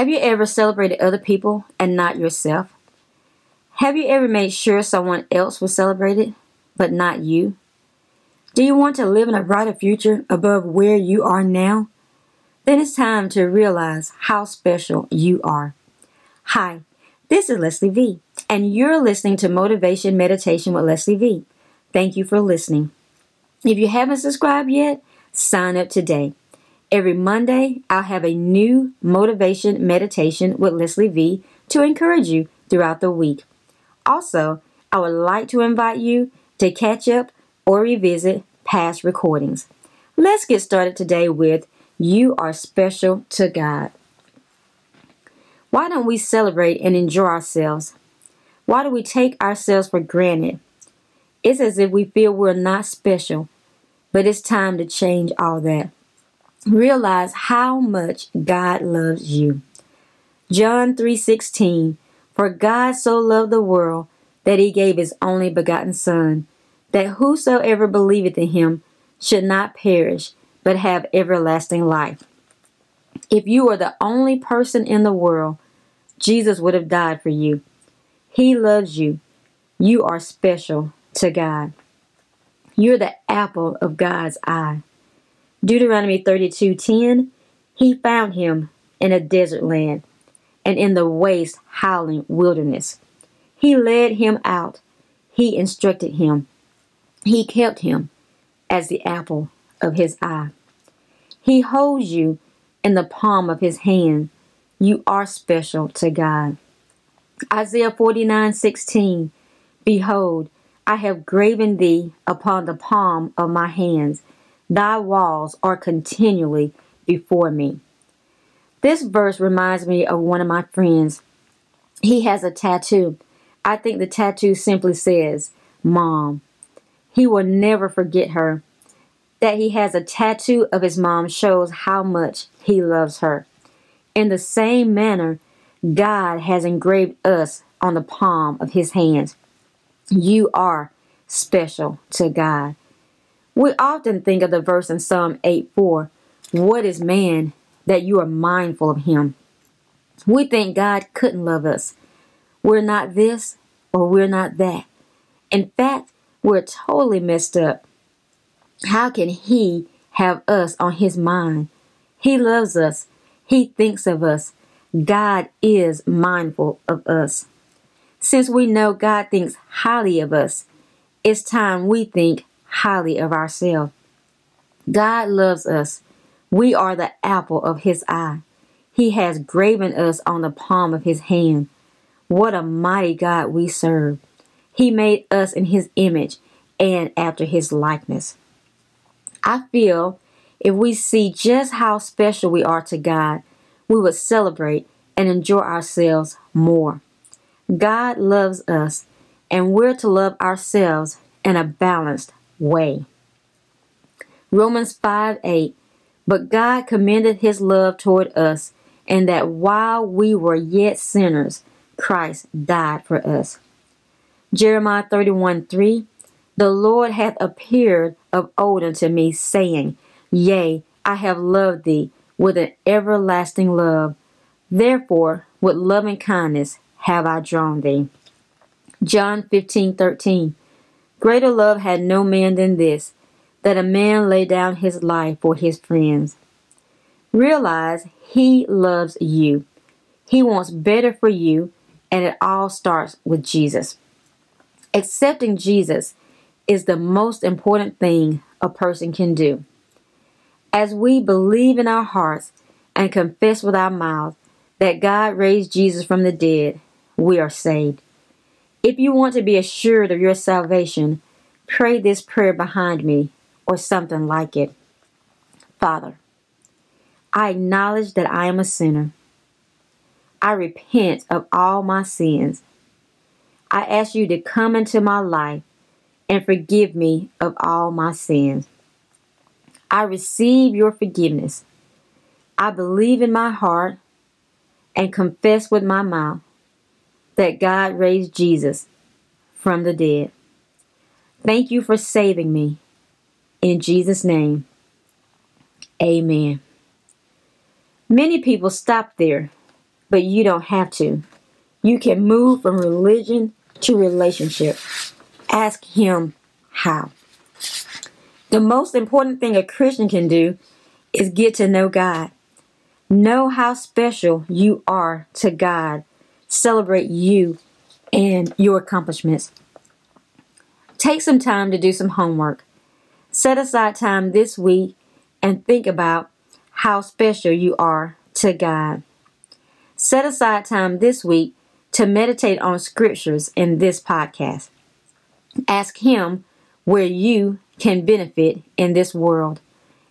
Have you ever celebrated other people and not yourself? Have you ever made sure someone else was celebrated, but not you? Do you want to live in a brighter future above where you are now? Then it's time to realize how special you are. Hi, this is Leslie V, and you're listening to Motivation Meditation with Leslie V. Thank you for listening. If you haven't subscribed yet, sign up today. Every Monday, I'll have a new motivation meditation with Leslie V to encourage you throughout the week. Also, I would like to invite you to catch up or revisit past recordings. Let's get started today with You Are Special to God. Why don't we celebrate and enjoy ourselves? Why do we take ourselves for granted? It's as if we feel we're not special, but it's time to change all that. Realize how much God loves you. John 3:16 For God so loved the world that he gave his only begotten son that whosoever believeth in him should not perish but have everlasting life. If you were the only person in the world, Jesus would have died for you. He loves you. You are special to God. You're the apple of God's eye. Deuteronomy 32:10 He found him in a desert land and in the waste howling wilderness. He led him out. He instructed him. He kept him as the apple of his eye. He holds you in the palm of his hand. You are special to God. Isaiah 49 16. Behold, I have graven thee upon the palm of my hands. Thy walls are continually before me. This verse reminds me of one of my friends. He has a tattoo. I think the tattoo simply says, Mom. He will never forget her. That he has a tattoo of his mom shows how much he loves her. In the same manner, God has engraved us on the palm of his hands. You are special to God. We often think of the verse in Psalm 8 4 What is man that you are mindful of him? We think God couldn't love us. We're not this or we're not that. In fact, we're totally messed up. How can He have us on His mind? He loves us, He thinks of us, God is mindful of us. Since we know God thinks highly of us, it's time we think highly of ourselves. God loves us. We are the apple of His eye. He has graven us on the palm of His hand. What a mighty God we serve. He made us in His image and after His likeness. I feel if we see just how special we are to God, we would celebrate and enjoy ourselves more. God loves us, and we're to love ourselves in a balanced way. Romans 5 8. But God commended his love toward us, and that while we were yet sinners, Christ died for us. Jeremiah 31 3. The Lord hath appeared of old unto me, saying, Yea, I have loved thee with an everlasting love. Therefore, with loving kindness have I drawn thee. John 15 13. Greater love had no man than this, that a man lay down his life for his friends. Realize he loves you. He wants better for you, and it all starts with Jesus. Accepting Jesus is the most important thing a person can do. As we believe in our hearts and confess with our mouths that God raised Jesus from the dead, we are saved. If you want to be assured of your salvation, pray this prayer behind me or something like it. Father, I acknowledge that I am a sinner. I repent of all my sins. I ask you to come into my life and forgive me of all my sins. I receive your forgiveness. I believe in my heart and confess with my mouth that God raised Jesus from the dead. Thank you for saving me. In Jesus' name, amen. Many people stop there but you don't have to. You can move from religion to relationship. Ask Him how. The most important thing a Christian can do is get to know God. Know how special you are to God. Celebrate you and your accomplishments. Take some time to do some homework. Set aside time this week and think about how special you are to God. Set aside time this week to meditate on scriptures in this podcast. Ask Him where you can benefit in this world.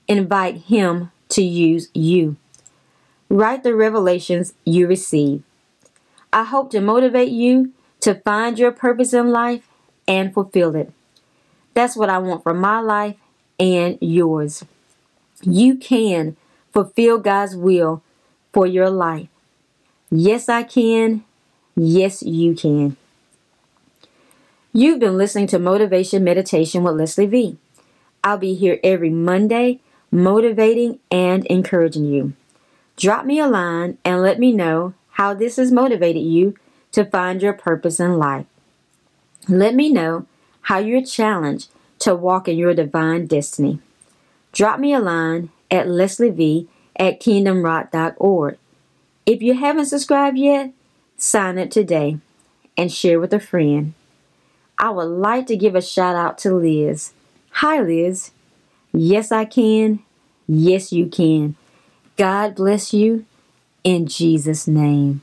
Invite Him to use you. Write the revelations you receive. I hope to motivate you to find your purpose in life and fulfill it. That's what I want for my life and yours. You can fulfill God's will for your life. Yes, I can. Yes, you can. You've been listening to Motivation Meditation with Leslie V. I'll be here every Monday, motivating and encouraging you. Drop me a line and let me know how this has motivated you to find your purpose in life. Let me know how you're challenged to walk in your divine destiny. Drop me a line at lesliev at kingdomrock.org. If you haven't subscribed yet, sign up today and share with a friend. I would like to give a shout out to Liz. Hi, Liz. Yes, I can. Yes, you can. God bless you in Jesus' name.